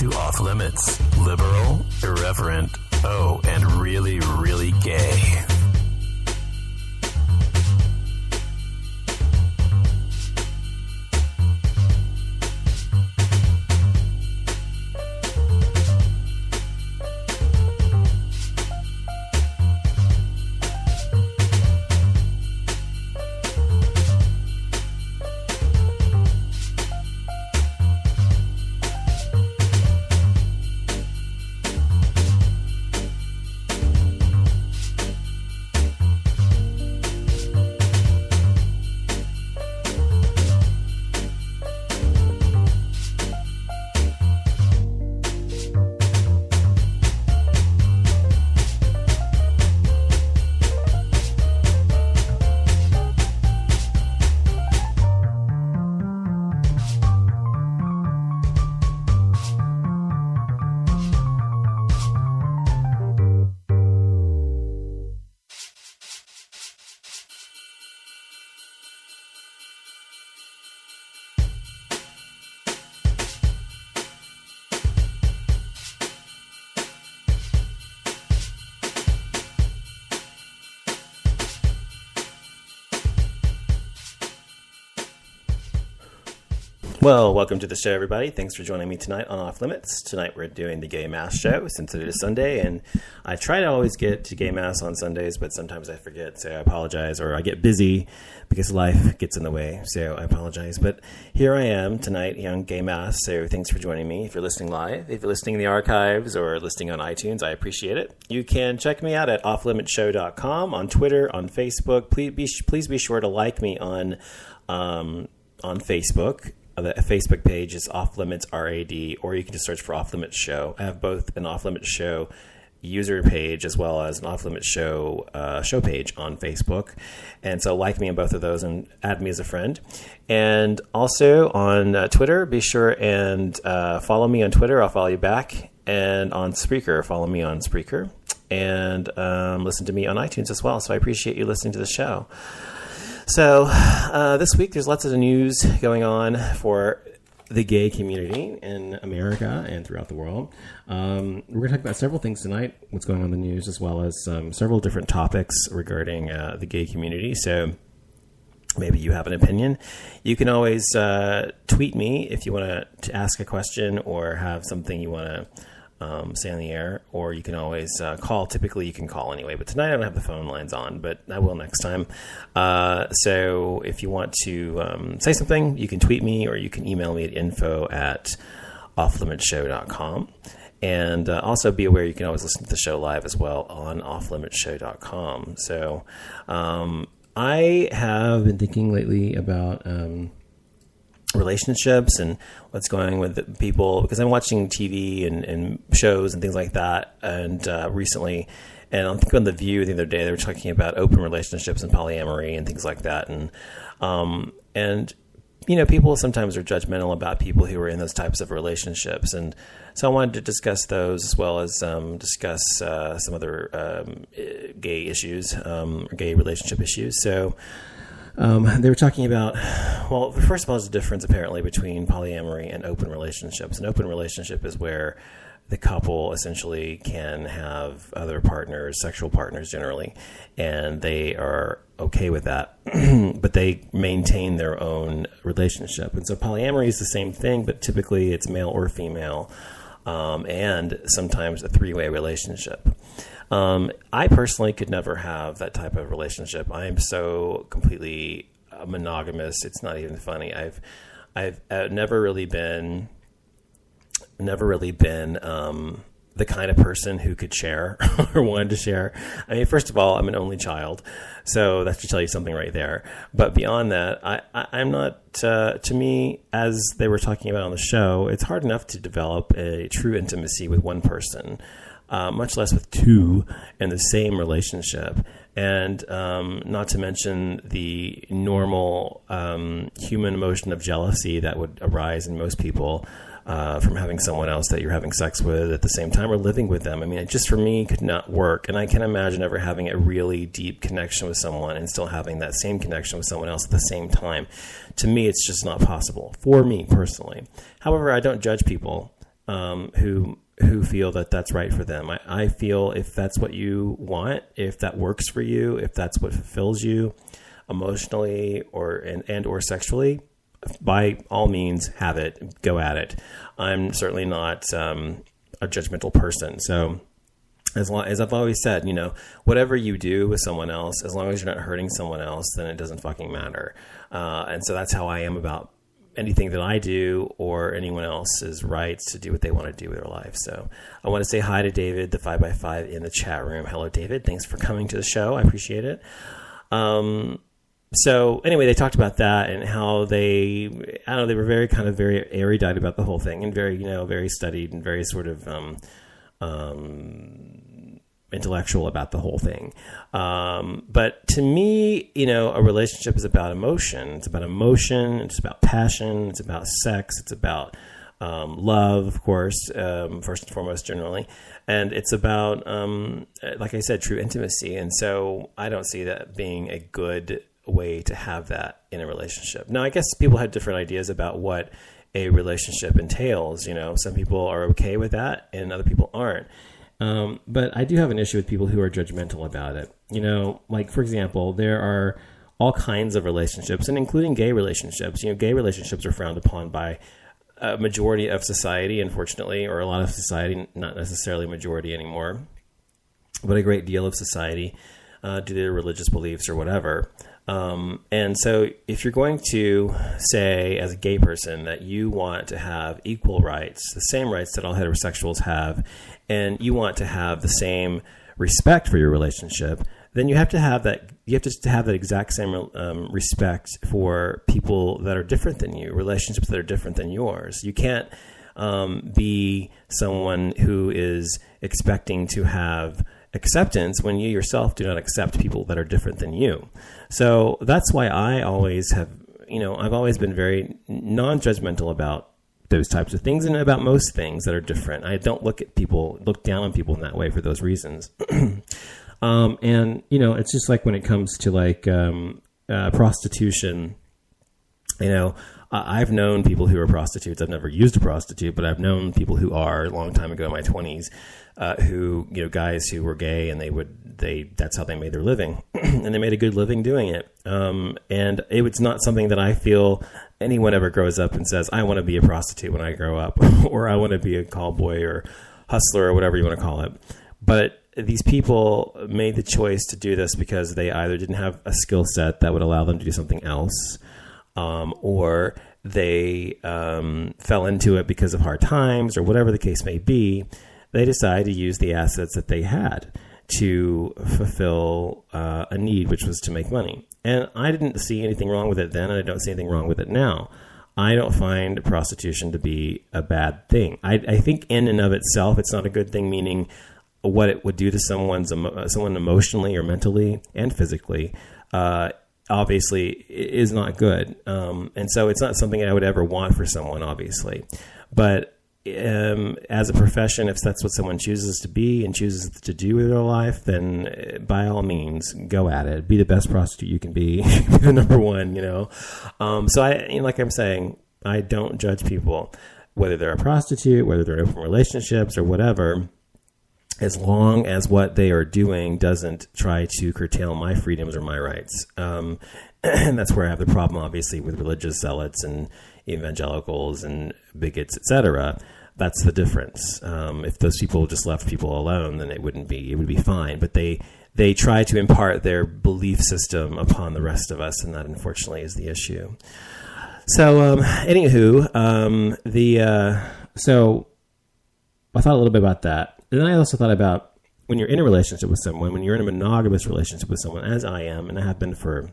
To Off Limits. Liberal, irreverent, oh, and really, really gay. Well, welcome to the show, everybody. Thanks for joining me tonight on Off Limits. Tonight we're doing the Gay Mass show since it is Sunday, and I try to always get to Gay Mass on Sundays, but sometimes I forget, so I apologize, or I get busy because life gets in the way, so I apologize. But here I am tonight on Gay Mass, so thanks for joining me. If you're listening live, if you're listening in the archives or listening on iTunes, I appreciate it. You can check me out at offlimitshow.com, on Twitter, on Facebook. Please be, please be sure to like me on um, on Facebook the Facebook page is Off Limits RAD, or you can just search for Off Limits Show. I have both an Off Limits Show user page as well as an Off Limits Show uh, show page on Facebook. And so like me on both of those and add me as a friend. And also on uh, Twitter, be sure and uh, follow me on Twitter. I'll follow you back. And on Spreaker, follow me on Spreaker. And um, listen to me on iTunes as well. So I appreciate you listening to the show. So, uh, this week there's lots of news going on for the gay community in America and throughout the world. Um, we're going to talk about several things tonight, what's going on in the news, as well as um, several different topics regarding uh, the gay community. So, maybe you have an opinion. You can always uh, tweet me if you want to ask a question or have something you want to um, say on the air, or you can always uh, call. Typically, you can call anyway, but tonight I don't have the phone lines on, but I will next time. Uh, so if you want to um, say something, you can tweet me or you can email me at info at offlimitshow.com. And uh, also be aware you can always listen to the show live as well on offlimitshow.com. So um, I have been thinking lately about um, relationships and what's going with people because I'm watching TV and, and shows and things like that. And uh, recently, and I think on the View the other day they were talking about open relationships and polyamory and things like that. And um, and you know, people sometimes are judgmental about people who are in those types of relationships, and so I wanted to discuss those as well as um, discuss uh, some other um, gay issues, um, gay relationship issues. So. Um, they were talking about, well, first of all, there's a difference apparently between polyamory and open relationships. An open relationship is where the couple essentially can have other partners, sexual partners generally, and they are okay with that, but they maintain their own relationship. And so polyamory is the same thing, but typically it's male or female, um, and sometimes a three way relationship. Um, I personally could never have that type of relationship. I am so completely uh, monogamous. It's not even funny. I've I've uh, never really been never really been um, the kind of person who could share or wanted to share. I mean, first of all, I'm an only child, so that should tell you something right there. But beyond that, I, I, am not. Uh, to me, as they were talking about on the show, it's hard enough to develop a true intimacy with one person. Uh, much less with two in the same relationship. And um, not to mention the normal um, human emotion of jealousy that would arise in most people uh, from having someone else that you're having sex with at the same time or living with them. I mean, it just for me could not work. And I can imagine ever having a really deep connection with someone and still having that same connection with someone else at the same time. To me, it's just not possible for me personally. However, I don't judge people um, who who feel that that's right for them. I, I feel if that's what you want, if that works for you, if that's what fulfills you emotionally or and, and or sexually, by all means, have it, go at it. I'm certainly not um, a judgmental person, so as long as I've always said, you know, whatever you do with someone else, as long as you're not hurting someone else, then it doesn't fucking matter. Uh, and so that's how I am about anything that I do or anyone else's rights to do what they want to do with their life. So I want to say hi to David, the 5x5 in the chat room. Hello, David. Thanks for coming to the show. I appreciate it. Um, so anyway, they talked about that and how they, I don't know, they were very kind of very erudite about the whole thing and very, you know, very studied and very sort of um, um, intellectual about the whole thing. Um, but to me, you know, a relationship is about emotion. It's about emotion. It's about passion. It's about sex. It's about um, love, of course, um, first and foremost, generally. And it's about, um, like I said, true intimacy. And so I don't see that being a good way to have that in a relationship. Now, I guess people have different ideas about what a relationship entails. You know, some people are okay with that, and other people aren't. Um, but I do have an issue with people who are judgmental about it. You know, like for example, there are all kinds of relationships, and including gay relationships. You know, gay relationships are frowned upon by a majority of society, unfortunately, or a lot of society, not necessarily majority anymore, but a great deal of society uh, due to their religious beliefs or whatever. Um, and so, if you're going to say, as a gay person, that you want to have equal rights, the same rights that all heterosexuals have, and you want to have the same respect for your relationship, then you have to have that. You have to have that exact same um, respect for people that are different than you, relationships that are different than yours. You can't um, be someone who is expecting to have acceptance when you yourself do not accept people that are different than you. So that's why I always have, you know, I've always been very non judgmental about those types of things and about most things that are different. I don't look at people, look down on people in that way for those reasons. um, and, you know, it's just like when it comes to like um, uh, prostitution, you know, I've known people who are prostitutes. I've never used a prostitute, but I've known people who are a long time ago in my 20s uh, who you know guys who were gay and they would they that's how they made their living. And they made a good living doing it. Um, and it was not something that I feel anyone ever grows up and says I want to be a prostitute when I grow up or I want to be a call boy or hustler or whatever you want to call it. But these people made the choice to do this because they either didn't have a skill set that would allow them to do something else um, or they um, fell into it because of hard times or whatever the case may be they decided to use the assets that they had to fulfill uh, a need, which was to make money. And I didn't see anything wrong with it then, and I don't see anything wrong with it now. I don't find prostitution to be a bad thing. I, I think in and of itself, it's not a good thing. Meaning, what it would do to someone's someone emotionally or mentally and physically, uh, obviously, is not good. Um, and so, it's not something I would ever want for someone, obviously. But um, as a profession, if that's what someone chooses to be and chooses to do with their life, then uh, by all means, go at it. Be the best prostitute you can be. be the number one, you know. Um, so I, you know, like I'm saying, I don't judge people whether they're a prostitute, whether they're in open relationships or whatever. As long as what they are doing doesn't try to curtail my freedoms or my rights, um, and that's where I have the problem, obviously, with religious zealots and evangelicals and bigots, etc. That's the difference. Um, if those people just left people alone, then it wouldn't be it would be fine. But they they try to impart their belief system upon the rest of us, and that unfortunately is the issue. So, um, anywho, um, the uh, so I thought a little bit about that, and then I also thought about when you're in a relationship with someone, when you're in a monogamous relationship with someone, as I am, and I have been for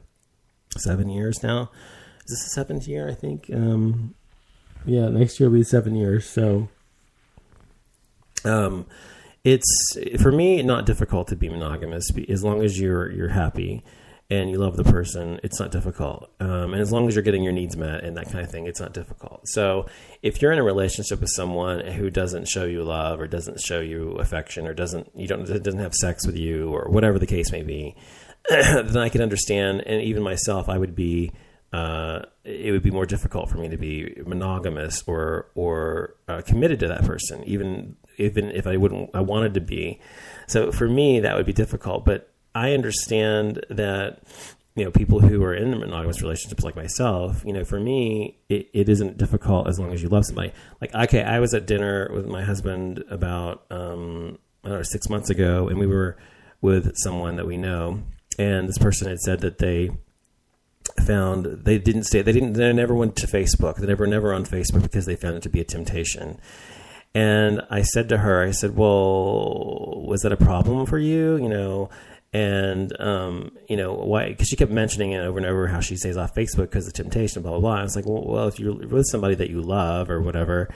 seven years now. Is this the seventh year? I think. Um, yeah, next year will be seven years. So, um, it's for me not difficult to be monogamous as long as you're you're happy and you love the person, it's not difficult. Um, and as long as you're getting your needs met and that kind of thing, it's not difficult. So if you're in a relationship with someone who doesn't show you love or doesn't show you affection or doesn't you don't doesn't have sex with you or whatever the case may be, then I can understand. And even myself, I would be. Uh, it would be more difficult for me to be monogamous or or uh, committed to that person, even even if I wouldn't I wanted to be. So for me, that would be difficult. But I understand that you know people who are in monogamous relationships like myself you know for me it, it isn't difficult as long as you love somebody like okay i was at dinner with my husband about um i don't know six months ago and we were with someone that we know and this person had said that they found they didn't stay they didn't they never went to facebook they never never on facebook because they found it to be a temptation and i said to her i said well was that a problem for you you know and um, you know why? Because she kept mentioning it over and over how she stays off Facebook because of temptation, blah blah blah. I was like, well, well, if you're with somebody that you love or whatever,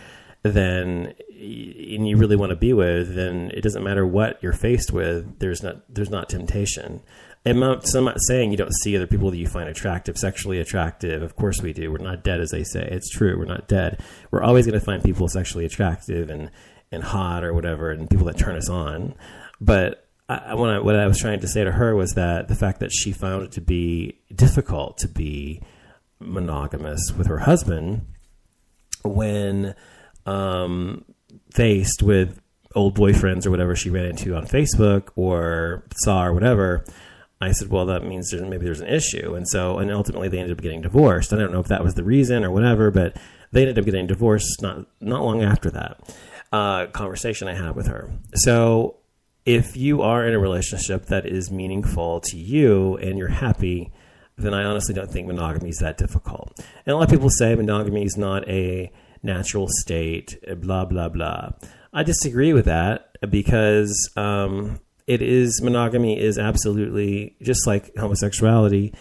then and you really want to be with, then it doesn't matter what you're faced with. There's not there's not temptation. I'm so I'm not saying you don't see other people that you find attractive, sexually attractive. Of course we do. We're not dead, as they say. It's true. We're not dead. We're always going to find people sexually attractive and and hot or whatever, and people that turn us on. But I, when I, what I was trying to say to her was that the fact that she found it to be difficult to be monogamous with her husband when um, faced with old boyfriends or whatever she ran into on Facebook or saw or whatever. I said, well, that means there's, maybe there's an issue. And so, and ultimately they ended up getting divorced. I don't know if that was the reason or whatever, but they ended up getting divorced not, not long after that uh, conversation I had with her. So if you are in a relationship that is meaningful to you and you're happy, then I honestly don't think monogamy is that difficult. And a lot of people say monogamy is not a natural state, blah, blah, blah. I disagree with that because um, it is, monogamy is absolutely, just like homosexuality,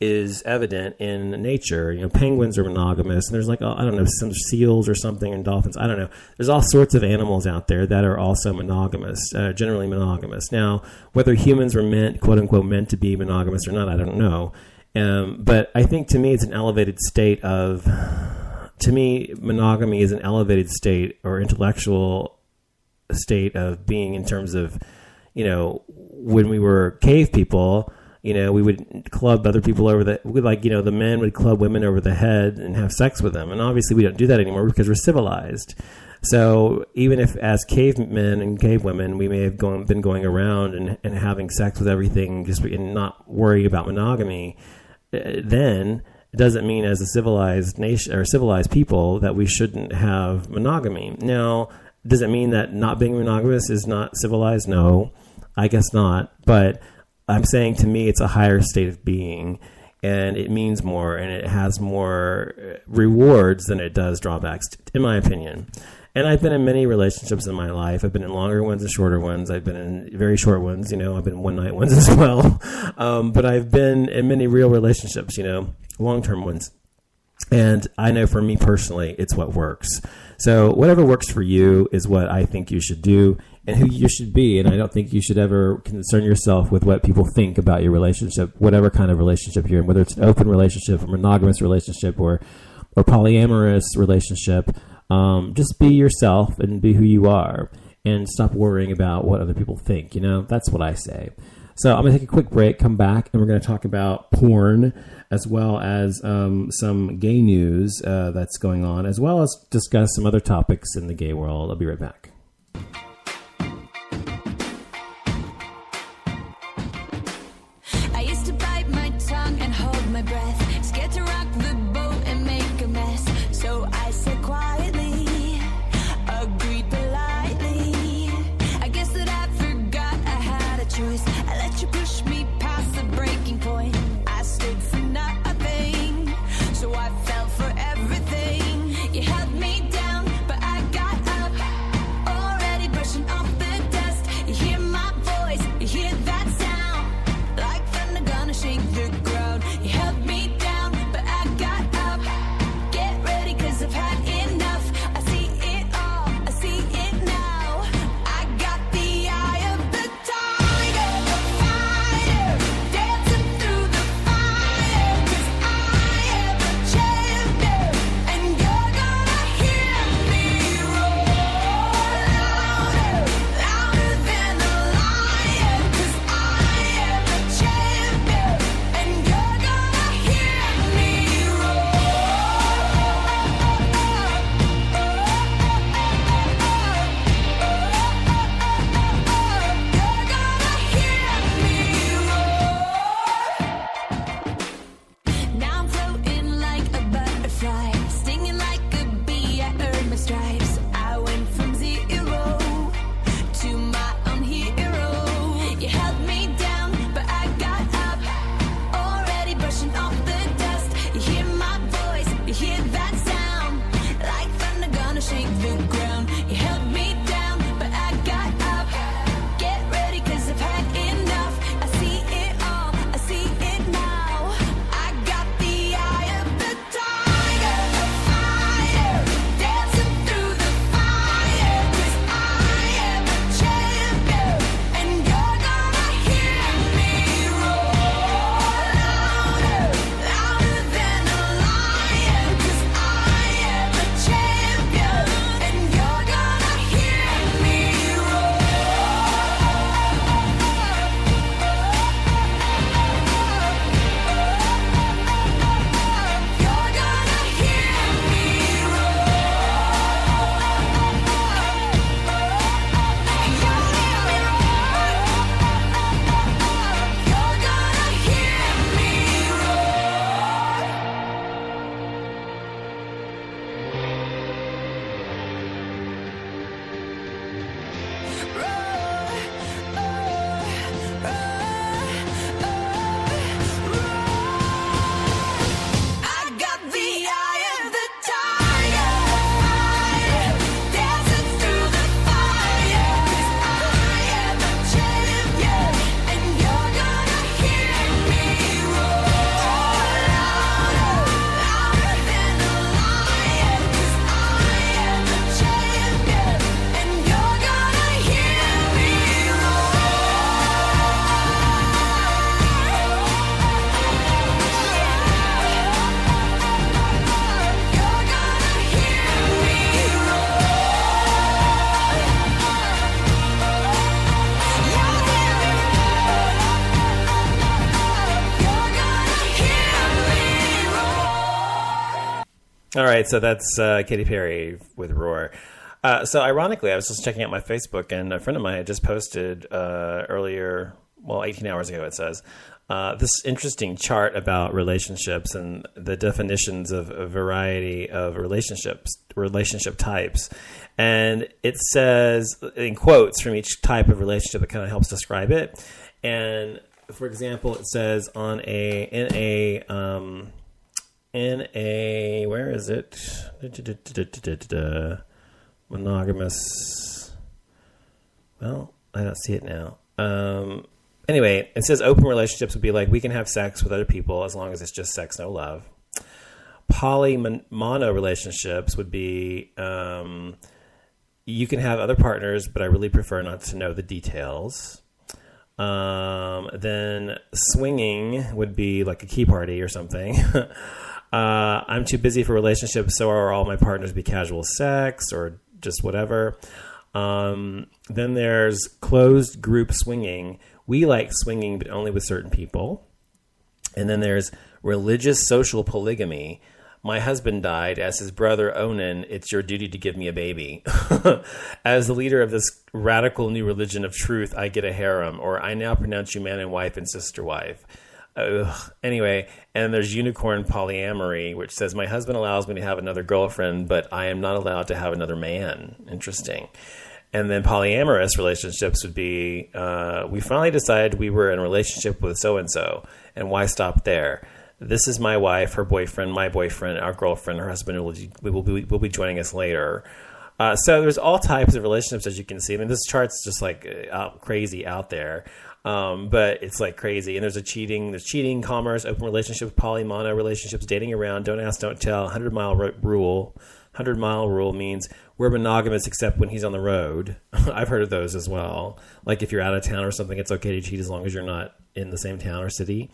is evident in nature. You know, penguins are monogamous, and there's like I don't know some seals or something, and dolphins. I don't know. There's all sorts of animals out there that are also monogamous, uh, generally monogamous. Now, whether humans were meant, quote unquote, meant to be monogamous or not, I don't know. Um, but I think to me, it's an elevated state of. To me, monogamy is an elevated state or intellectual state of being in terms of, you know, when we were cave people you know, we would club other people over the we like you know the men would club women over the head and have sex with them, and obviously we don't do that anymore because we're civilized. So even if as cavemen and cavewomen we may have gone, been going around and, and having sex with everything just and not worry about monogamy, uh, then it doesn't mean as a civilized nation or civilized people that we shouldn't have monogamy. Now, does it mean that not being monogamous is not civilized? No, I guess not. But I'm saying to me, it's a higher state of being, and it means more, and it has more uh, rewards than it does drawbacks, in my opinion. And I've been in many relationships in my life. I've been in longer ones and shorter ones. I've been in very short ones. You know, I've been one night ones as well. Um, but I've been in many real relationships. You know, long term ones. And I know for me personally, it's what works. So whatever works for you is what I think you should do and who you should be. And I don't think you should ever concern yourself with what people think about your relationship, whatever kind of relationship you're in, whether it's an open relationship, a monogamous relationship, or or polyamorous relationship. Um, just be yourself and be who you are, and stop worrying about what other people think. You know, that's what I say. So I'm gonna take a quick break, come back, and we're gonna talk about porn as well as um, some gay news uh, that's going on, as well as discuss some other topics in the gay world. I'll be right back. All right, so that's uh, Katy Perry with Roar. Uh, so ironically, I was just checking out my Facebook, and a friend of mine had just posted uh, earlier, well, 18 hours ago, it says, uh, this interesting chart about relationships and the definitions of a variety of relationships, relationship types. And it says, in quotes from each type of relationship, it kind of helps describe it. And for example, it says on a, in a, um, in a, where is it? Monogamous. Well, I don't see it now. Um, anyway, it says open relationships would be like we can have sex with other people as long as it's just sex, no love. Poly mono relationships would be um, you can have other partners, but I really prefer not to know the details. Um, then swinging would be like a key party or something. uh, I'm too busy for relationships, so are all my partners be casual sex or just whatever. Um, then there's closed group swinging. We like swinging, but only with certain people. And then there's religious social polygamy. My husband died. As his brother Onan, it's your duty to give me a baby. As the leader of this radical new religion of truth, I get a harem, or I now pronounce you man and wife and sister wife. Ugh. Anyway, and there's unicorn polyamory, which says my husband allows me to have another girlfriend, but I am not allowed to have another man. Interesting. And then polyamorous relationships would be uh, we finally decided we were in a relationship with so and so, and why stop there? This is my wife, her boyfriend, my boyfriend, our girlfriend, her husband will, will, be, will be joining us later. Uh, so there's all types of relationships as you can see. I mean, this chart's just like out, crazy out there. Um, but it's like crazy. And there's a cheating, there's cheating, commerce, open relationships, poly, mono relationships, dating around, don't ask, don't tell, 100 mile rule. 100 mile rule means we're monogamous except when he's on the road. I've heard of those as well. Like if you're out of town or something, it's okay to cheat as long as you're not in the same town or city.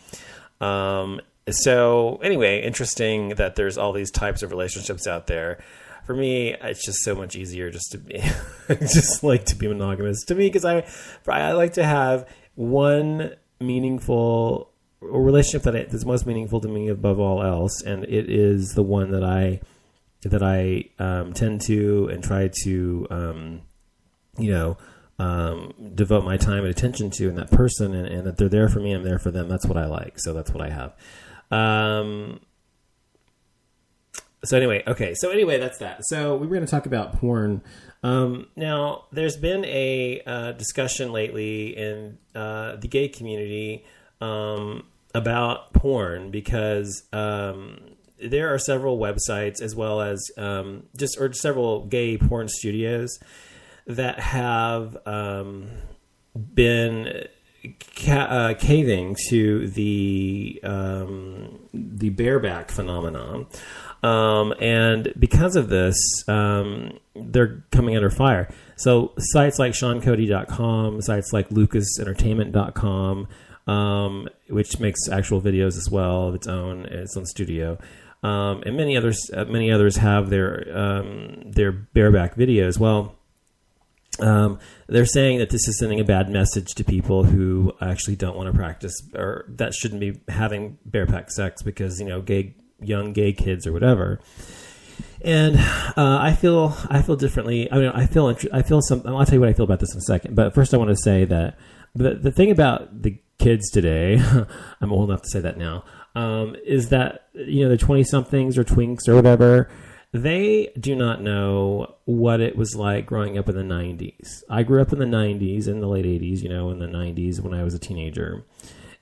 Um, so anyway, interesting that there's all these types of relationships out there. For me, it's just so much easier just to be, just like to be monogamous to me because I, I like to have one meaningful relationship that is most meaningful to me above all else, and it is the one that I that I um, tend to and try to, um, you know, um, devote my time and attention to, and that person, and, and, that they're there for me, I'm there for them. That's what I like. So that's what I have. So anyway, okay. So anyway, that's that. So we were going to talk about porn. Um, now, there's been a uh, discussion lately in uh, the gay community um, about porn because um, there are several websites as well as um, just or several gay porn studios that have um, been ca- uh, caving to the um, the bareback phenomenon. Um, and because of this, um, they're coming under fire. So sites like SeanCody.com, sites like LucasEntertainment.com, um, which makes actual videos as well of its own, its own studio, um, and many others, uh, many others have their um, their bareback videos. Well, um, they're saying that this is sending a bad message to people who actually don't want to practice or that shouldn't be having bareback sex because you know gay young gay kids or whatever. And uh, I feel I feel differently. I mean, I feel I feel some. I'll tell you what I feel about this in a second. But first, I want to say that the the thing about the kids today, I'm old enough to say that now, um, is that you know the twenty somethings or twinks or whatever they do not know what it was like growing up in the 90s. I grew up in the 90s, in the late 80s, you know, in the 90s when I was a teenager.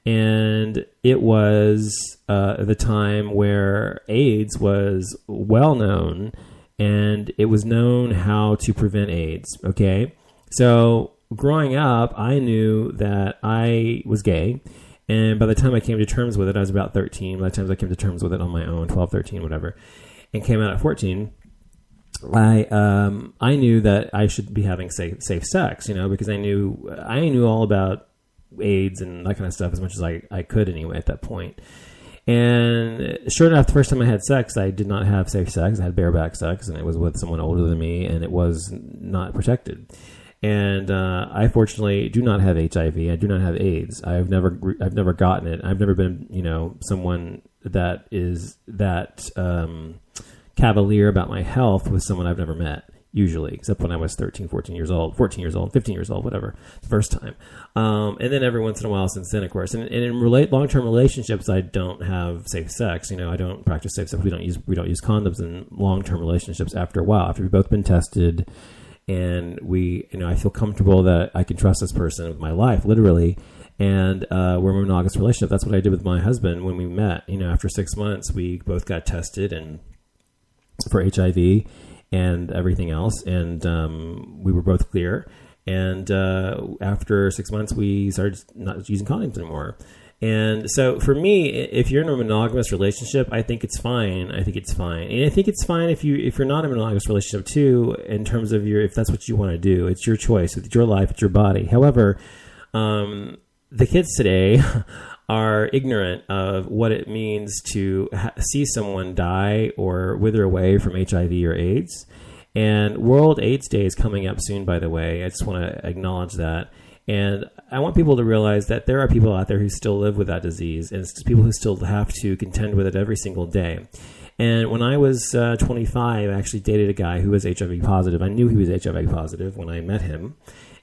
And it was uh, the time where AIDS was well known and it was known how to prevent AIDS. Okay. So growing up, I knew that I was gay. And by the time I came to terms with it, I was about 13. By the time I came to terms with it on my own, 12, 13, whatever and came out at 14, I um, I knew that I should be having safe safe sex, you know, because I knew I knew all about AIDS and that kind of stuff as much as I, I could anyway at that point. And sure enough, the first time I had sex, I did not have safe sex. I had bareback sex, and it was with someone older than me, and it was not protected. And uh, I fortunately do not have HIV. I do not have AIDS. I've never I've never gotten it. I've never been you know someone that is that um, cavalier about my health with someone I've never met usually, except when I was 13, 14 years old, 14 years old, 15 years old, whatever, the first time. Um, and then every once in a while since then, of course. And, and in relate, long-term relationships, I don't have safe sex. You know, I don't practice safe sex. We don't use, we don't use condoms in long-term relationships after a while, after we've both been tested and we, you know, I feel comfortable that I can trust this person with my life, literally. And uh, we're in a monogamous relationship. That's what I did with my husband when we met. You know, after six months, we both got tested and for HIV and everything else, and um, we were both clear. And uh, after six months, we started not using condoms anymore. And so for me, if you're in a monogamous relationship, I think it's fine. I think it's fine. And I think it's fine if you if you're not in a monogamous relationship too, in terms of your if that's what you want to do. It's your choice. It's your life. It's your body. However, um, the kids today are ignorant of what it means to ha- see someone die or wither away from HIV or AIDS. And World AIDS Day is coming up soon, by the way. I just want to acknowledge that. And I want people to realize that there are people out there who still live with that disease, and people who still have to contend with it every single day. And when I was uh, 25, I actually dated a guy who was HIV positive. I knew he was HIV positive when I met him,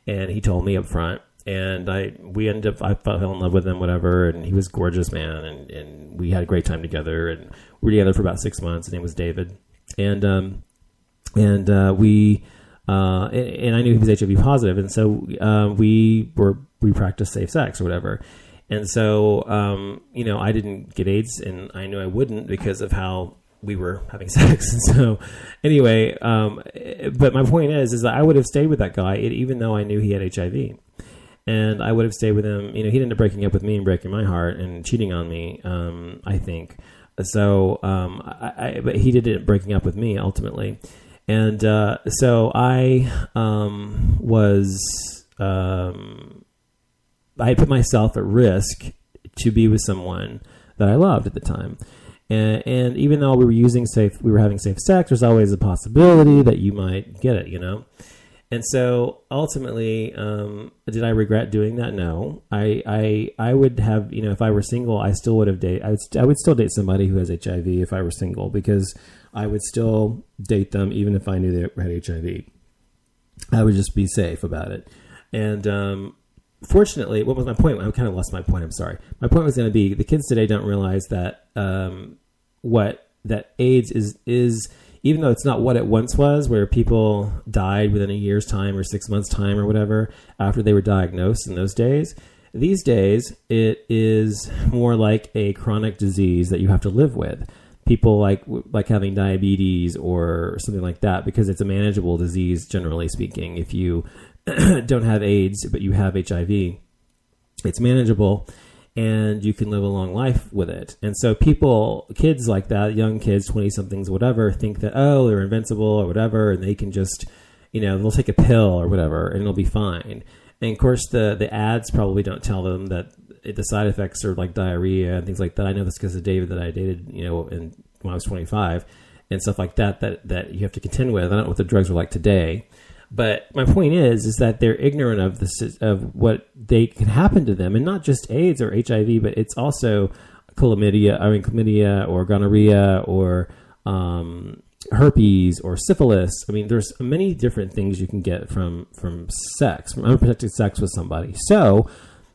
and he told me up front. And I, we ended up, I fell in love with him, whatever. And he was gorgeous, man. And, and we had a great time together. And we were together for about six months. His name was David. And, um, and uh, we, uh, and, and, I knew he was HIV positive, and so uh, we were we practiced safe sex or whatever. And so, um, you know, I didn't get AIDS, and I knew I wouldn't because of how we were having sex. And so, anyway, um, but my point is, is that I would have stayed with that guy even though I knew he had HIV, and I would have stayed with him. You know, he ended up breaking up with me and breaking my heart and cheating on me. Um, I think so. Um, I, I, but he did it breaking up with me ultimately. And uh, so I um, was, um, I put myself at risk to be with someone that I loved at the time. And, and, even though we were using safe, we were having safe sex, there's always a possibility that you might get it, you know? And so ultimately, um, did I regret doing that? No. I, I, I would have, you know, if I were single, I still would have dated, I would, I would still date somebody who has HIV if I were single because I would still date them even if I knew they had HIV. I would just be safe about it. And um, fortunately, what was my point? I kind of lost my point. I'm sorry. My point was going to be the kids today don't realize that um, what that AIDS is is even though it's not what it once was, where people died within a year's time or six months' time or whatever after they were diagnosed in those days. These days, it is more like a chronic disease that you have to live with people like like having diabetes or something like that because it's a manageable disease generally speaking if you don't have AIDS but you have HIV it's manageable and you can live a long life with it and so people kids like that young kids 20 somethings whatever think that oh they're invincible or whatever and they can just you know they'll take a pill or whatever and it'll be fine and of course the the ads probably don't tell them that the side effects are like diarrhea and things like that. I know this because of David that I dated, you know, in, when I was 25 and stuff like that, that, that you have to contend with. I don't know what the drugs are like today. But my point is, is that they're ignorant of this, of what they can happen to them, and not just AIDS or HIV, but it's also chlamydia, I mean chlamydia or gonorrhea or um, herpes or syphilis. I mean, there's many different things you can get from from sex, from unprotected sex with somebody. So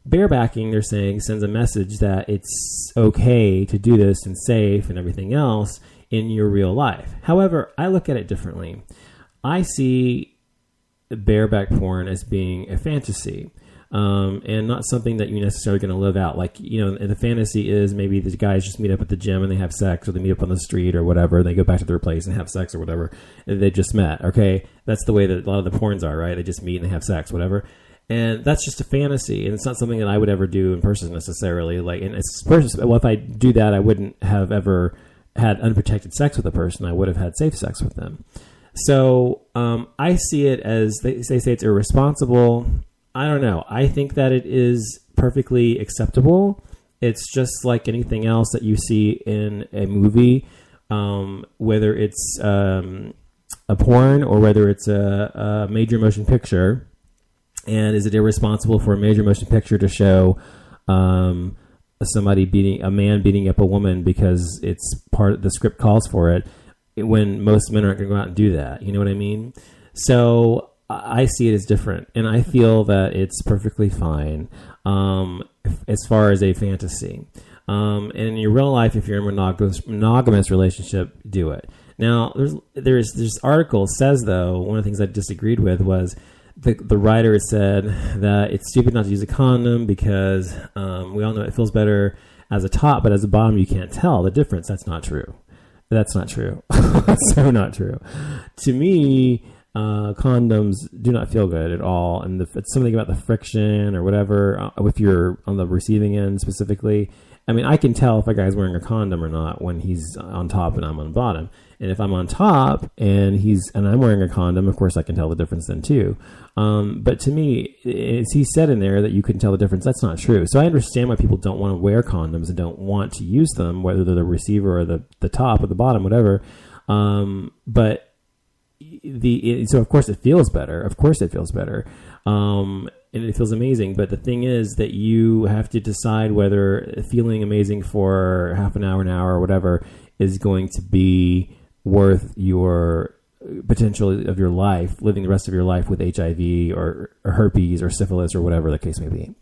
barebacking, they're saying, sends a message that it's okay to do this and safe and everything else in your real life. However, I look at it differently. I see bareback porn as being a fantasy. Um, and not something that you're necessarily going to live out. Like, you know, the fantasy is maybe the guys just meet up at the gym and they have sex, or they meet up on the street or whatever, and they go back to their place and have sex or whatever. They just met, okay? That's the way that a lot of the porns are, right? They just meet and they have sex, whatever and that's just a fantasy and it's not something that i would ever do in person necessarily like and it's well if i do that i wouldn't have ever had unprotected sex with a person i would have had safe sex with them so um, i see it as they, they say it's irresponsible. I don't know. I think that it is perfectly acceptable. It's just like anything else that you see in a movie um, whether it's um, a porn or whether it's a, a major motion picture. And is it irresponsible for a major motion picture to show um, somebody beating a man beating up a woman because it's part of the script calls for it? When most men aren't going to go out and do that. You know what I mean? So I see it as different, and I feel that it's perfectly fine um, as far as a fantasy. Um, and in your real life, if you're in a monogamous, monogamous relationship, do it. Now, there's there's this article says though one of the things I disagreed with was the the writer said that it's stupid not to use a condom because um, we all know it feels better as a top, but as a bottom you can't tell the difference. That's not true. That's not true. so not true. To me, uh, condoms do not feel good at all, and the, it's something about the friction or whatever. Uh, if you're on the receiving end specifically, I mean, I can tell if a guy's wearing a condom or not when he's on top and I'm on bottom. And if I'm on top and he's and I'm wearing a condom, of course I can tell the difference then too. Um, but to me, as he said in there that you can tell the difference, that's not true. So I understand why people don't want to wear condoms and don't want to use them, whether they're the receiver or the the top or the bottom, whatever. Um, but the so of course it feels better. Of course it feels better. Um, and it feels amazing. But the thing is that you have to decide whether feeling amazing for half an hour, an hour, or whatever is going to be worth your potential of your life, living the rest of your life with HIV or, or herpes or syphilis or whatever the case may be.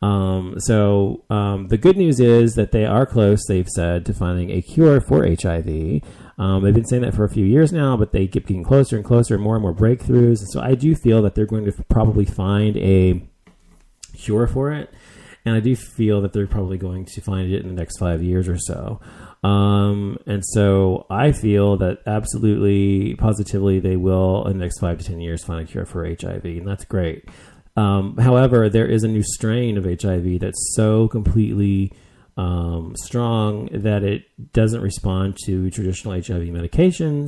Um, so um, the good news is that they are close. They've said to finding a cure for HIV. Um, they've been saying that for a few years now, but they keep getting closer and closer, and more and more breakthroughs. And so I do feel that they're going to probably find a cure for it, and I do feel that they're probably going to find it in the next five years or so. Um, and so I feel that absolutely, positively, they will in the next five to ten years find a cure for HIV, and that's great. Um, however, there is a new strain of HIV that's so completely um, strong that it doesn't respond to traditional HIV medications,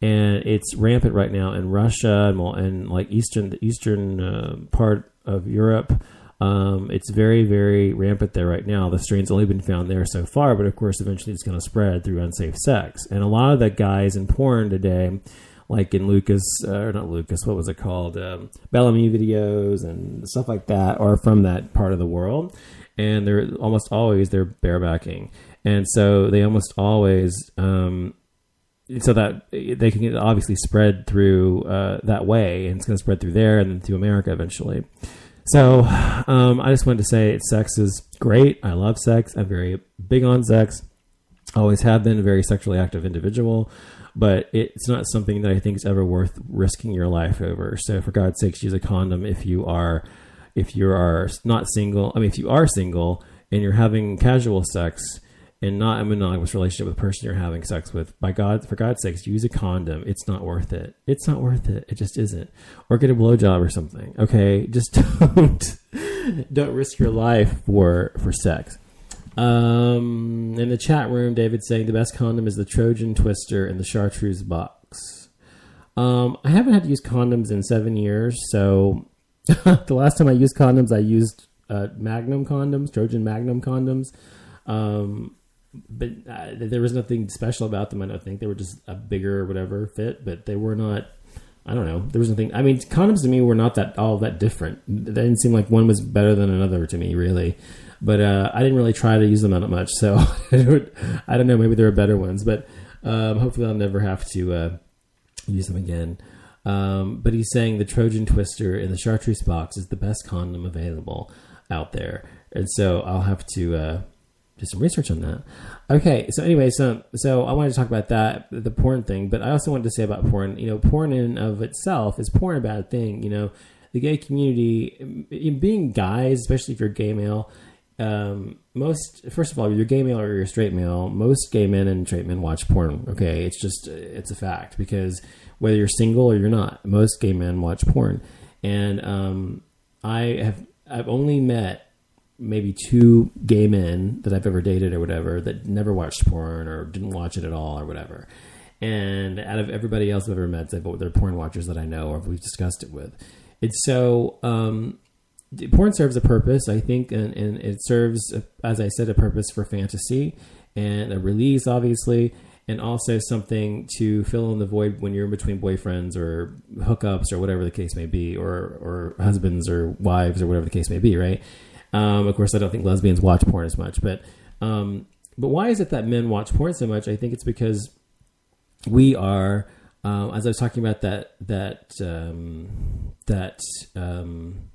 and it's rampant right now in Russia and, and like eastern the eastern uh, part of Europe. Um, it's very very rampant there right now. The strain's only been found there so far, but of course, eventually it's going to spread through unsafe sex. And a lot of the guys in porn today like in Lucas uh, or not Lucas, what was it called? Um, BelAmi videos and stuff like that are from that part of the world and they're almost always they're barebacking, and so they almost always um, so that they can obviously spread through uh, that way, and it's going to spread through there and then through America eventually. So um, I just wanted to say, sex is great. I love sex. I'm very big on sex. Always have been a very sexually active individual, but it's not something that I think is ever worth risking your life over. So for God's sakes, use a condom if you are if you are not single, I mean, if you are single and you're having casual sex and not a monogamous relationship with the person you're having sex with, by God, for God's sakes, use a condom. It's not worth it. It's not worth it. It just isn't. Or get a blowjob or something. Okay, just don't don't risk your life for for sex. Um, in the chat room, David saying the best condom is the Trojan Twister in the chartreuse box. Um, I haven't had to use condoms in seven years, so the last time I used condoms, I used uh, Magnum condoms, Trojan Magnum condoms. Um, but uh, there was nothing special about them. I don't think they were just a bigger or whatever fit, but they were not. I don't know. There was nothing. I mean, condoms to me were not that all that different. They didn't seem like one was better than another to me, really. But uh, I didn't really try to use them that much, so I don't know. Maybe there are better ones, but um, hopefully I'll never have to uh, use them again. Um, but he's saying the Trojan Twister in the chartreuse box is the best condom available out there, and so I'll have to uh, do some research on that. Okay, so anyway, so so I wanted to talk about that the porn thing, but I also wanted to say about porn. You know, porn in of itself is porn a bad thing? You know, the gay community, being guys, especially if you're gay male. Um, most first of all, you're gay male or you're straight male. Most gay men and straight men watch porn. Okay, it's just it's a fact because whether you're single or you're not. Most gay men watch porn, and um, I have I've only met maybe two gay men that I've ever dated or whatever that never watched porn or didn't watch it at all or whatever. And out of everybody else I've ever met, they're porn watchers that I know or we've discussed it with. It's so um, porn serves a purpose, I think, and, and it serves, as I said, a purpose for fantasy and a release, obviously and also something to fill in the void when you're in between boyfriends or hookups or whatever the case may be, or or husbands or wives or whatever the case may be, right? Um, of course, I don't think lesbians watch porn as much, but um, but why is it that men watch porn so much? I think it's because we are, um, as I was talking about that that um, that um,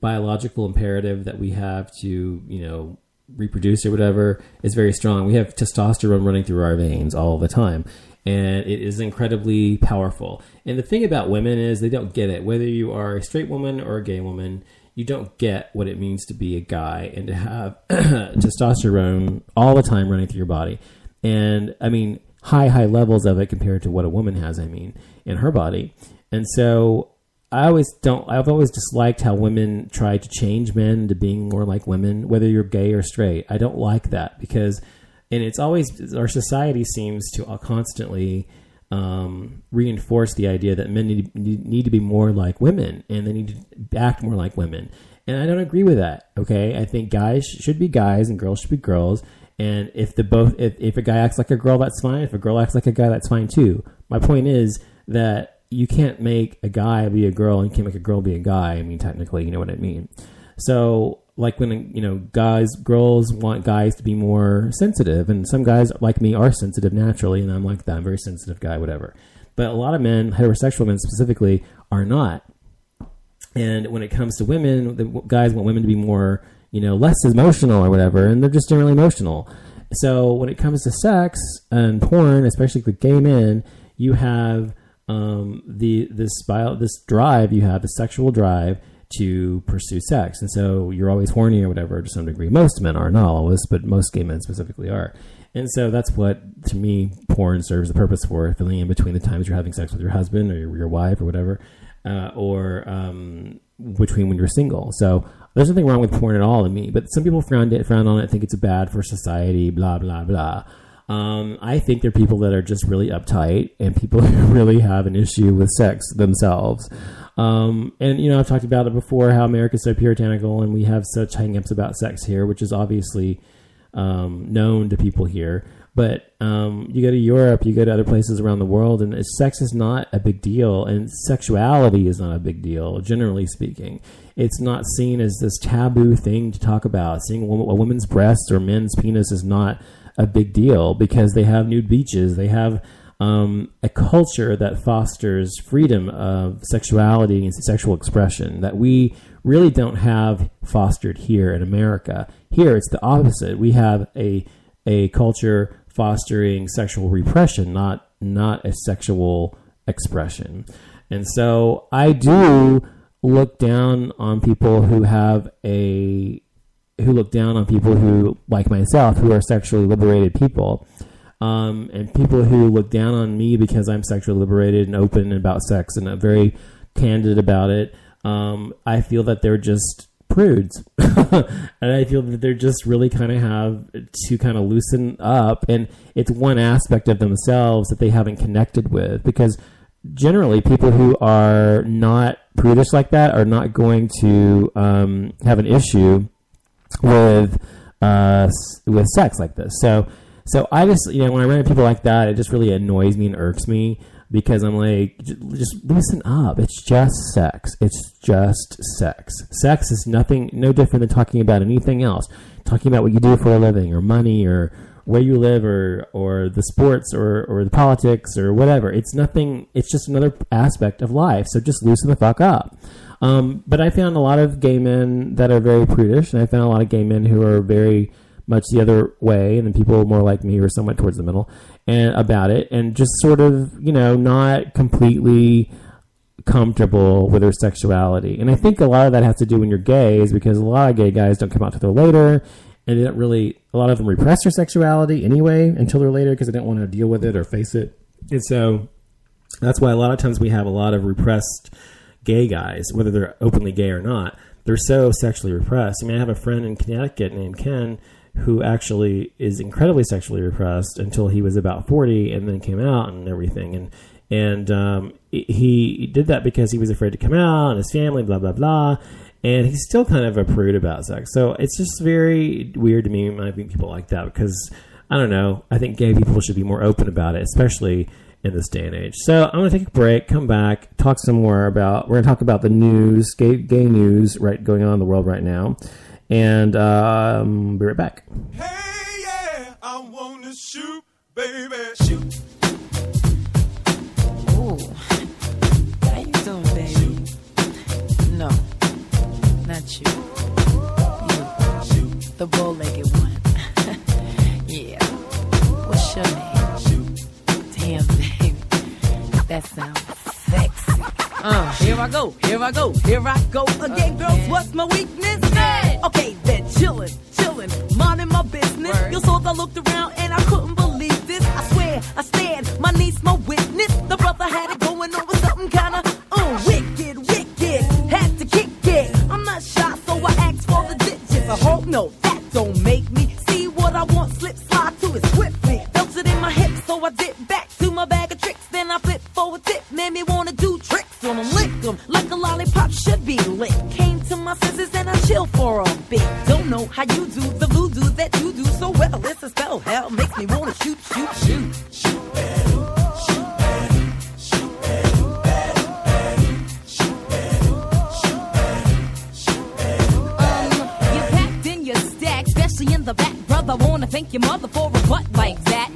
biological imperative that we have to, you know, reproduce or whatever is very strong. We have testosterone running through our veins all the time. And it is incredibly powerful. And the thing about women is they don't get it. Whether you are a straight woman or a gay woman, you don't get what it means to be a guy and to have testosterone all the time running through your body. And I mean, high, high levels of it compared to what a woman has, I mean, in her body. And so I always don't. I've always disliked how women try to change men into being more like women, whether you're gay or straight. I don't like that because, and it's always our society seems to constantly um, reinforce the idea that men need, need to be more like women and they need to act more like women. And I don't agree with that. Okay, I think guys should be guys and girls should be girls. And if the both, if, if a guy acts like a girl, that's fine. If a girl acts like a guy, that's fine too. My point is that you can't make a guy be a girl and you can't make a girl be a guy. I mean, technically, you know what I mean. So, like when you know, guys, girls want guys to be more sensitive, and some guys like me are sensitive naturally, and I'm like that. I'm very sensitive guy, whatever. But a lot of men, heterosexual men specifically, are not. And when it comes to women, the guys want women to be more, you know, less emotional or whatever, and they're just generally emotional. So when it comes to sex and porn, especially with gay men, you have um, the this bio, this drive you have, the sexual drive to pursue sex, and so you're always horny or whatever to some degree. Most men are, not always, but most gay men specifically are. And so that's what, to me, porn serves the purpose for, filling in between the times you're having sex with your husband or your, your wife or whatever, uh, or um, between when you're single. So there's nothing wrong with porn at all to me, but some people frown, it, frown on it, think it's bad for society, blah, blah, blah. Um, I think they're people that are just really uptight and people who really have an issue with sex themselves. Um, and you know, I've talked about it before how America's so puritanical and we have such hangups about sex here, which is obviously um, known to people here. But um, you go to Europe, you go to other places around the world, and sex is not a big deal, and sexuality is not a big deal, generally speaking. It's not seen as this taboo thing to talk about. Seeing a, woman's breasts or men's penis is not a big deal because they have nude beaches. They have um, a culture that fosters freedom of sexuality and sexual expression that we really don't have fostered here in America. Here, it's the opposite. We have a a culture fostering sexual repression, not not a sexual expression. And so I do look down on people who have a who look down on people who, like myself, who are sexually liberated people. Um, and people who look down on me because I'm sexually liberated and open about sex and I'm very candid about it. Um, I feel that they're just prudes, and I feel that they're just really kind of have to kind of loosen up, and it's one aspect of themselves that they haven't connected with because generally people who are not prudish like that are not going to um, have an issue with uh, with sex like this. So so I just you know when I run into people like that, it just really annoys me and irks me because I'm like, just listen up. It's just sex. It's just sex. Sex is nothing, no different than talking about anything else. Talking about what you do for a living, or money, or where you live, or or the sports, or or the politics, or whatever. It's nothing. It's just another aspect of life. So just loosen the fuck up. Um, but I found a lot of gay men that are very prudish, and I found a lot of gay men who are very much the other way, and then people more like me are somewhat towards the middle, and about it, and just sort of you know not completely comfortable with their sexuality. And I think a lot of that has to do when you're gay, is because a lot of gay guys don't come out to their later, and they don't really. A lot of them repress their sexuality anyway until they're later because they don't want to deal with it or face it, and so that's why a lot of times we have a lot of repressed gay guys, whether they're openly gay or not, they're so sexually repressed. I mean, I have a friend in Connecticut named Ken who actually is incredibly sexually repressed until he was about 40 and then came out and everything. And, and um, he did that because he was afraid to come out and his family, blah, blah, blah. And he's still kind of a prude about sex. So it's just very weird to me when I meet people like that because I don't know. I think gay people should be more open about it, especially in this day and age. So I'm going to take a break, come back, talk some more about. We're going to talk about the news, gay, gay news, right, going on in the world right now, and um, be right back. Hey, yeah, I want to shoot, baby, shoot. Ooh, how you doing, baby? No, not you. You, the bow-legged one. yeah, what's your name? That sounds sexy. Uh, here I go, here I go, here I go again, girls. What's my weakness? Okay, then chillin', chillin', minding my business. Word. You saw I looked around and I couldn't believe this. I swear, I stand, my niece, my witness. The brother had it going on with something kinda, uh, wicked, wicked. Had to kick it. I'm not shy, so I asked for the digits. I hope no, that don't make me see what I want. Slip slide to it swiftly. Felt it in my hips, so I dip on 'em, lick 'em like a lollipop should be licked. Came to my senses and I chill for a bit. Don't know how you do the voodoo that you do so well. It's a spell, hell makes me wanna shoot, shoot, shoot. Um, in the back, brother. Wanna thank your mother for a butt like that.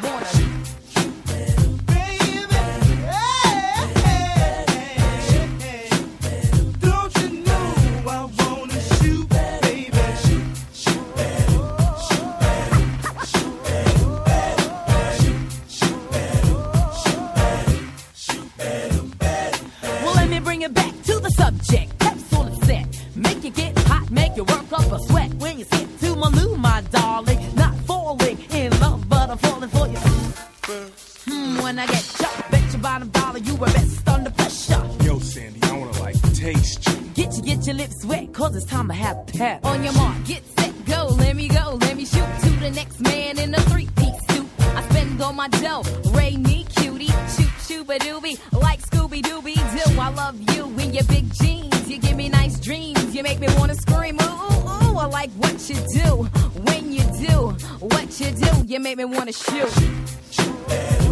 like Scooby Dooby Doo. I love you in your big jeans. You give me nice dreams. You make me wanna scream. Ooh, ooh. I like what you do when you do what you do. You make me wanna shoot. Oh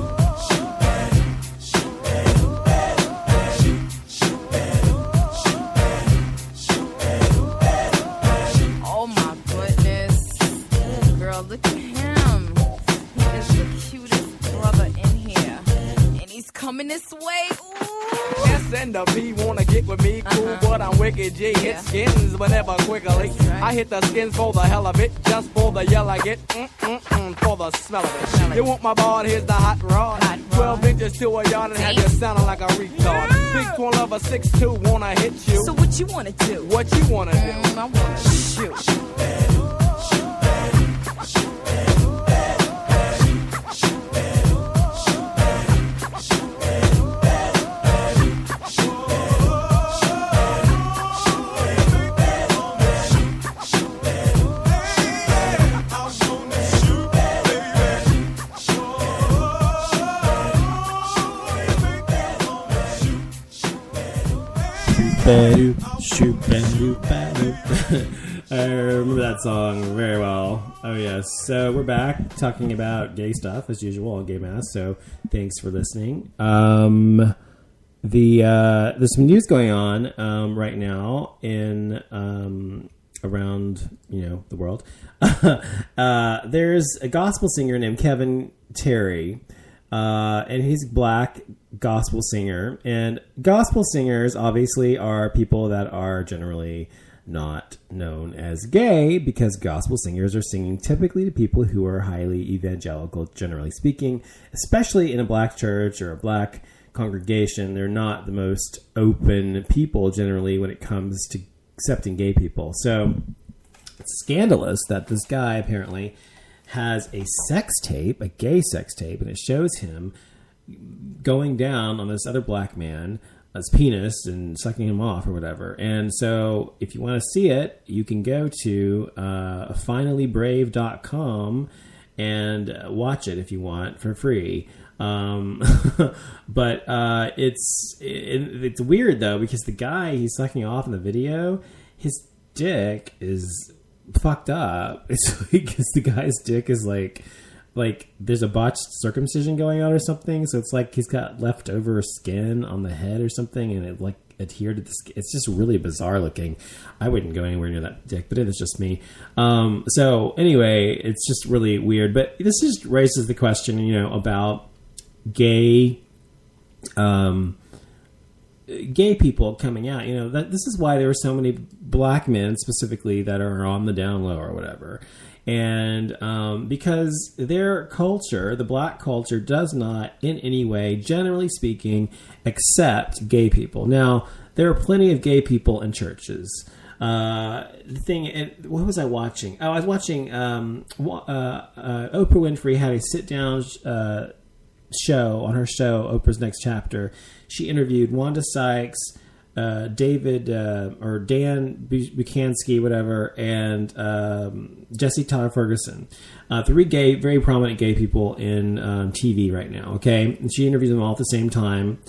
This way. Ooh. S and the P wanna get with me, cool, but I'm wicked G. Hit Yeah. skins whenever quickly. right. I hit the skins for the hell of it, just for the yell I get, mm mm mm, for the smell of Smell it. it. You want my ball? Here's the hot rod. Hot rod. Twelve inches to a yard and have you sounding like a retard. Big twirl of a six two, wanna hit you. So what you wanna do? what you wanna do? Mm, I wanna shoot. I remember that song very well. Oh yes. So we're back talking about gay stuff as usual on Gay Mass. So thanks for listening. Um, the uh, there's some news going on um, right now in um, around you know the world. uh, there's a gospel singer named Kevin Terry, uh, and he's black gospel singer. And gospel singers obviously are people that are generally not known as gay because gospel singers are singing typically to people who are highly evangelical, generally speaking, especially in a black church or a black congregation. They're not the most open people generally when it comes to accepting gay people. So it's scandalous that this guy apparently has a sex tape, a gay sex tape, and it shows him going down on this other black man his penis and sucking him off or whatever. And so if you want to see it, you can go to uh, finallybrave.com and uh, watch it if you want for free. Um, but uh, it's it, it's weird though because the guy he's sucking off in the video, his dick is fucked up. It's like 'cause the guy's dick is like like there's a botched circumcision going on or something. So it's like he's got leftover skin on the head or something, and it like adhered to the skin. It's just really bizarre looking. I wouldn't go anywhere near that dick, but it is just me. Um, so anyway, it's just really weird. But this just raises the question, you know, about gay. Um, gay people coming out. You know, that this is why there are so many black men specifically that are on the down low or whatever. And um, because their culture, the black culture, does not in any way, generally speaking, accept gay people. Now, there are plenty of gay people in churches. Uh, the thing, and what was I watching? Oh, I was watching. Um, uh, uh, Oprah Winfrey had a sit down uh, show on her show Oprah's Next Chapter. She interviewed Wanda Sykes, uh, David uh, or Dan Bu- Buchansky, whatever, and um, Jesse Tyler Ferguson. Uh, three gay, very prominent gay people in um, TV right now. Okay, and she interviews them all at the same time,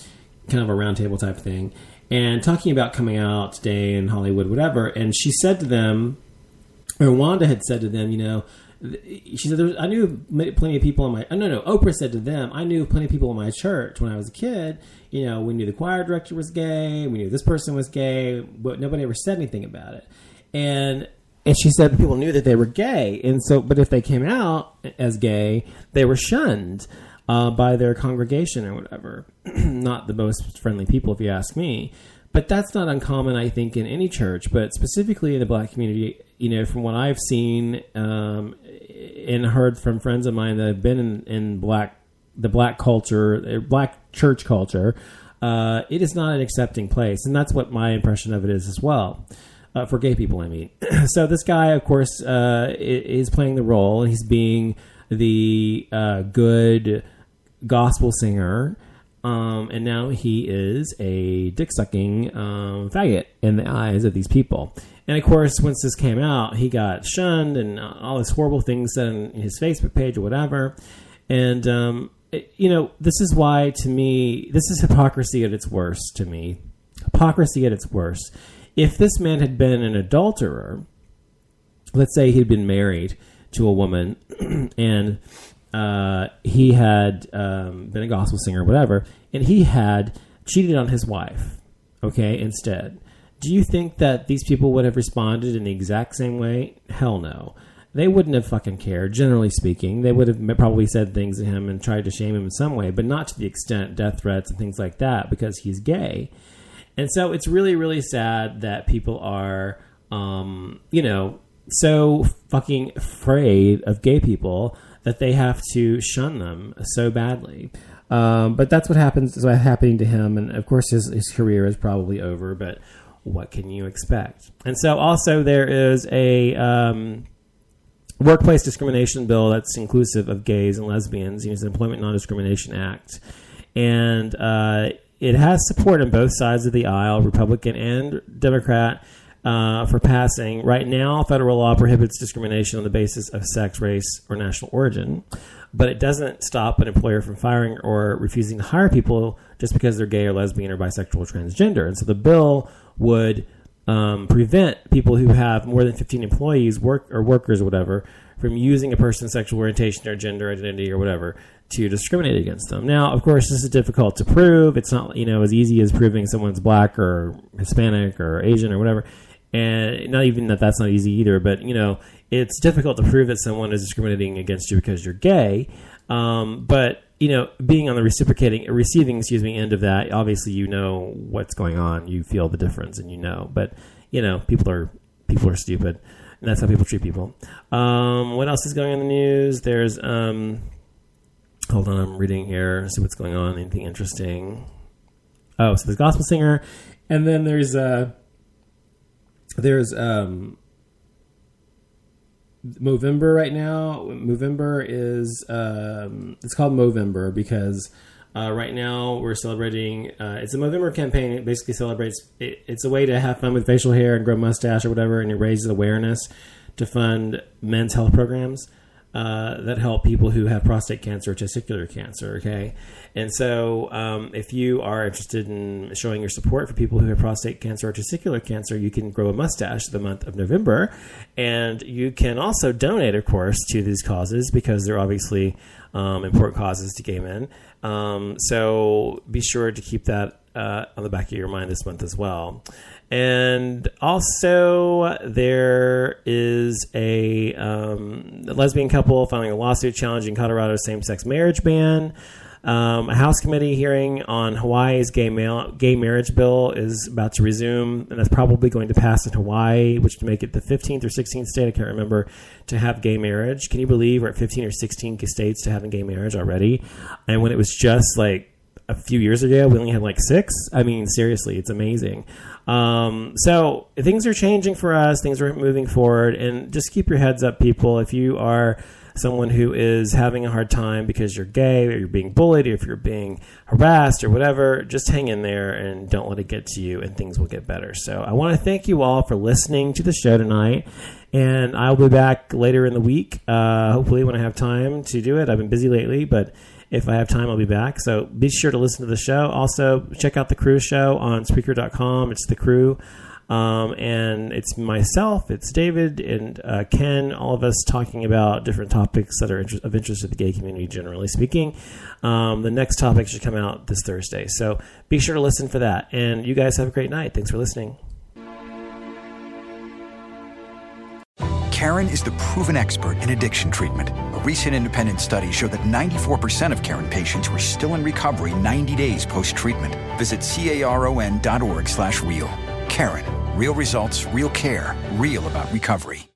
kind of a roundtable type thing, and talking about coming out today in Hollywood, whatever. And she said to them, or Wanda had said to them, you know, she said, was, I knew plenty of people in my, oh, no, no, Oprah said to them, I knew plenty of people in my church when I was a kid. You know, we knew the choir director was gay, we knew this person was gay, but nobody ever said anything about it. And, and she said people knew that they were gay. And so, but if they came out as gay, they were shunned uh, by their congregation or whatever. not the most friendly people, if you ask me. But that's not uncommon, I think, in any church, but specifically in the black community. You know, from what I've seen um, and heard from friends of mine that have been in, in black, the black culture, uh, black church culture, uh, it is not an accepting place, and that's what my impression of it is as well. Uh, for gay people, I mean. so this guy, of course, uh, is playing the role, he's being the uh, good gospel singer. Um, and now he is a dick sucking um, faggot in the eyes of these people. And of course, once this came out, he got shunned and all these horrible things said on his Facebook page or whatever. And, um, it- you know, this is why to me, this is hypocrisy at its worst to me. Hypocrisy at its worst. If this man had been an adulterer, let's say he'd been married to a woman and uh, he had um, been a gospel singer or whatever, and he had cheated on his wife, okay, instead. Do you think that these people would have responded in the exact same way? Hell no. They wouldn't have fucking cared, generally speaking. They would have probably said things to him and tried to shame him in some way, but not to the extent death threats and things like that because he's gay. And so it's really, really sad that people are, um, you know, so fucking afraid of gay people that they have to shun them so badly. Um, but that's what happens is happening to him, and of course his his career is probably over. But what can you expect? And so also there is a um, workplace discrimination bill that's inclusive of gays and lesbians. It's the Employment Non-Discrimination Act, and uh, it has support on both sides of the aisle, Republican and Democrat, uh, for passing. Right now, federal law prohibits discrimination on the basis of sex, race, or national origin, but it doesn't stop an employer from firing or refusing to hire people just because they're gay or lesbian or bisexual or transgender. And so the bill would um, prevent people who have more than 15 employees, work or workers or whatever, from using a person's sexual orientation or gender identity or whatever to discriminate against them. Now, of course, this is difficult to prove. It's not you know as easy as proving someone's black or Hispanic or Asian or whatever, and not even that that's not easy either. But you know, it's difficult to prove that someone is discriminating against you because you're gay. Um, but you know, being on the reciprocating, receiving, excuse me, end of that, obviously you know what's going on. You feel the difference, and you know. But you know, people are people are stupid, and that's how people treat people. Um, what else is going on in the news? There's um, hold on, I'm reading here. See what's going on. Anything interesting? Oh, so there's gospel singer, and then there's uh, there's um, Movember right now. Movember is um, it's called Movember because uh, right now we're celebrating. Uh, it's a Movember campaign. It basically celebrates. It, it's a way to have fun with facial hair and grow mustache or whatever, and it raises awareness to fund men's health programs. Uh, that help people who have prostate cancer or testicular cancer. Okay, and so um, if you are interested in showing your support for people who have prostate cancer or testicular cancer, you can grow a mustache the month of November, and you can also donate, of course, to these causes because they're obviously um, important causes to gay men. Um, so be sure to keep that uh, on the back of your mind this month as well. And also, there is a um, lesbian couple filing a lawsuit challenging Colorado's same-sex marriage ban. Um, a House committee hearing on Hawaii's gay, ma- gay marriage bill is about to resume, and that's probably going to pass in Hawaii, which to make it the 15th or 16th state, I can't remember, to have gay marriage. Can you believe we're at 15 or 16 states to having gay marriage already? And when it was just like a few years ago, we only had like six. I mean, seriously, it's amazing. Um, so things are changing for us. Things are moving forward, and just keep your heads up, people. If you are someone who is having a hard time because you're gay or you're being bullied or if you're being harassed or whatever, just hang in there and don't let it get to you and things will get better. So I want to thank you all for listening to the show tonight. And I'll be back later in the week, uh, hopefully when I have time to do it. I've been busy lately, but if I have time, I'll be back. So be sure to listen to the show. Also, check out the crew show on Spreaker.com. It's the crew. Um, and it's myself, it's David, and uh, Ken, all of us talking about different topics that are inter- of interest to the gay community, generally speaking. Um, the next topic should come out this Thursday. So be sure to listen for that. And you guys have a great night. Thanks for listening. Caron is the proven expert in addiction treatment. Recent independent study showed that 94% of Caron patients were still in recovery 90 days post-treatment. Visit caron.org slash real. Caron, real results, real care, real about recovery.